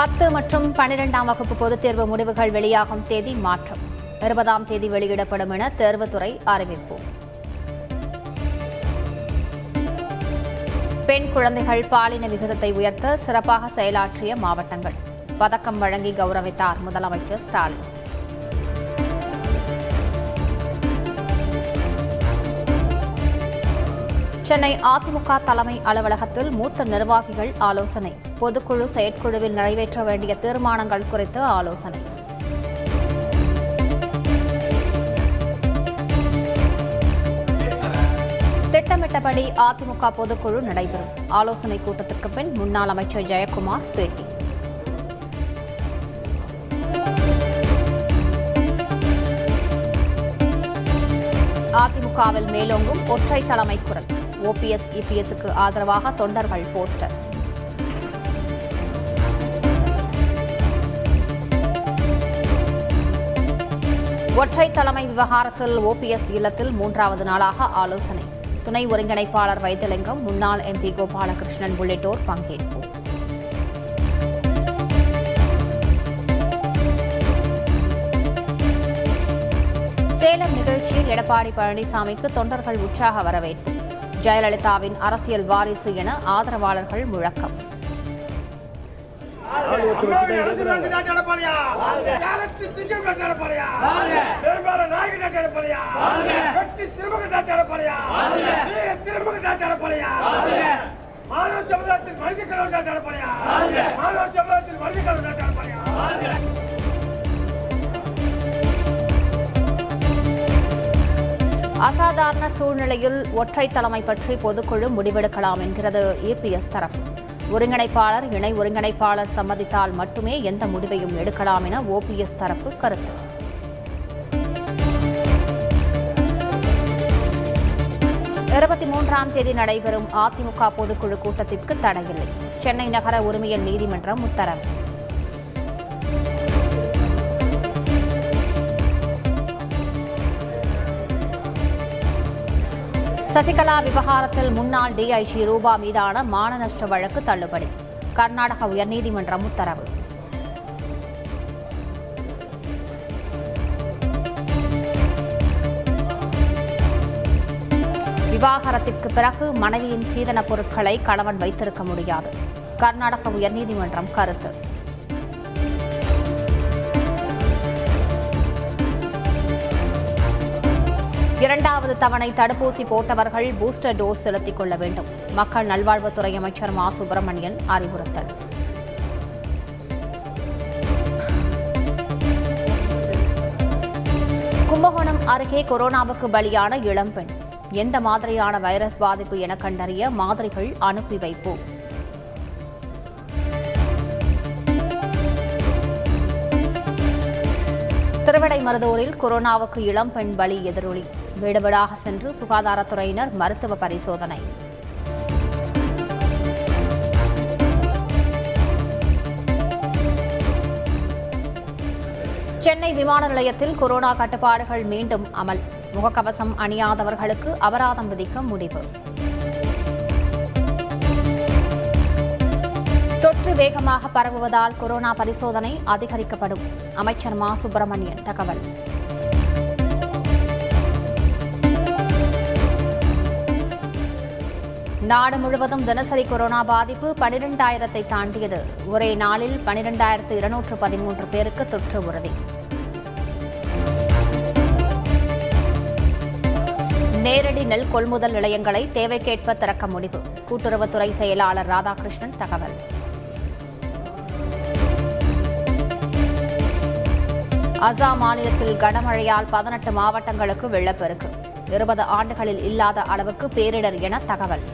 பத்து மற்றும் பன்னிரெண்டாம் வகுப்பு பொதுத் தேர்வு முடிவுகள் வெளியாகும் தேதி மாற்றம். இருபதாம் தேதி வெளியிடப்படும் என தேர்வுத்துறை அறிவிப்பு. பெண் குழந்தைகள் பாலின விகிதத்தை உயர்த்த சிறப்பாக செயலாற்றிய மாவட்டங்கள். பதக்கம் வழங்கி கௌரவித்தார் முதலமைச்சர் ஸ்டாலின். சென்னை அதிமுக தலைமை அலுவலகத்தில் மூத்த நிர்வாகிகள் ஆலோசனை. பொதுக்குழு செயற்குழுவில் நிறைவேற்ற வேண்டிய தீர்மானங்கள் குறித்து ஆலோசனை. திட்டமிட்டபடி அதிமுக பொதுக்குழு நடைபெறும். ஆலோசனை கூட்டத்திற்கு பின் முன்னாள் அமைச்சர் ஜெயக்குமார் பேட்டி. அதிமுகவில் மேலோங்கும் ஒற்றை தலைமை குரல். ஓபிஎஸ் இபிஎஸ்க்கு ஆதரவாக தொண்டர்கள் போஸ்டர். ஒற்றை தலைமை விவகாரத்தில் ஓபிஎஸ் இல்லத்தில் மூன்றாவது நாளாக ஆலோசனை. துணை ஒருங்கிணைப்பாளர் வைத்திலிங்கம் முன்னாள் எம்பி கோபாலகிருஷ்ணன் உள்ளிட்டோர் பங்கேற்பு. சேலம் நிகழ்ச்சியில் எடப்பாடி பழனிசாமிக்கு தொண்டர்கள் உற்சாக வரவேற்பு. ஜெயலலிதாவின் அரசியல் வாரிசு என ஆதரவாளர்கள் முழக்கம். மாணவ சமுதாயத்தில் மனித கடவுள் நாட்டு மாணவ சமுதாயத்தில் மனித கடவுள் நாட்டு அசாதாரண சூழ்நிலையில் ஒற்றை தலைமை பற்றி பொதுக்குழு முடிவெடுக்கலாம் என்கிறது ஏபிஎஸ் தரப்பு. ஒருங்கிணைப்பாளர் இணை ஒருங்கிணைப்பாளர் சம்மதித்தால் மட்டுமே எந்த முடிவையும் எடுக்கலாம் என ஓபிஎஸ் தரப்பு கருத்து. இருபத்தி மூன்றாம் தேதி நடைபெறும் அதிமுக பொதுக்குழு கூட்டத்திற்கு தடையில்லை. சென்னை நகர உரிமையல் நீதிமன்றம் உத்தரவு. சசிகலா விவகாரத்தில் முன்னாள் டிஐஜி ரூபா மீதான மான நஷ்ட வழக்கு தள்ளுபடி. கர்நாடக உயர்நீதிமன்றம் உத்தரவு. விவாகரத்திற்கு பிறகு மனைவியின் சீதன பொருட்களை கணவன் வைத்திருக்க முடியாது. கர்நாடக உயர்நீதிமன்றம் கருத்து. இரண்டாவது தவணை தடுப்பூசி போட்டவர்கள் பூஸ்டர் டோஸ் செலுத்திக் கொள்ள வேண்டும். மக்கள் நல்வாழ்வுத்துறை அமைச்சர் மா. சுப்பிரமணியன் அறிவுறுத்தல். கும்பகோணம் அருகே கொரோனாவுக்கு பலியான இளம்பெண் எந்த மாதிரியான வைரஸ் பாதிப்பு என கண்டறிய மாதிரிகள் அனுப்பி வைப்போம். திருவிடைமருதூரில் கொரோனாவுக்கு இளம் பெண் பலி எதிரொலி. வீடு வீடாக சென்று சுகாதாரத்துறையினர் மருத்துவ பரிசோதனை. சென்னை விமான நிலையத்தில் கொரோனா கட்டுப்பாடுகள் மீண்டும் அமல். முகக்கவசம் அணியாதவர்களுக்கு அபராதம் விதிக்க முடிவு. தொற்று வேகமாக பரவுவதால் கொரோனா பரிசோதனை அதிகரிக்கப்படும். அமைச்சர் மா. சுப்பிரமணியன் தகவல். நாடு முழுவதும் தினசரி கொரோனா பாதிப்பு பனிரெண்டாயிரத்தை தாண்டியது. ஒரே நாளில் பனிரெண்டாயிரத்து இருநூற்று பதிமூன்று பேருக்கு தொற்று உறுதி. நேரடி நெல் கொள்முதல் நிலையங்களை தேவைக்கேற்ப திறக்க முடிவு. கூட்டுறவுத்துறை செயலாளர் ராதாகிருஷ்ணன் தகவல். அசாம் மாநிலத்தில் கனமழையால் பதினெட்டு மாவட்டங்களுக்கு வெள்ளப்பெருக்கு. இருபது ஆண்டுகளில் இல்லாத அளவுக்கு பேரிடர் என தகவல்.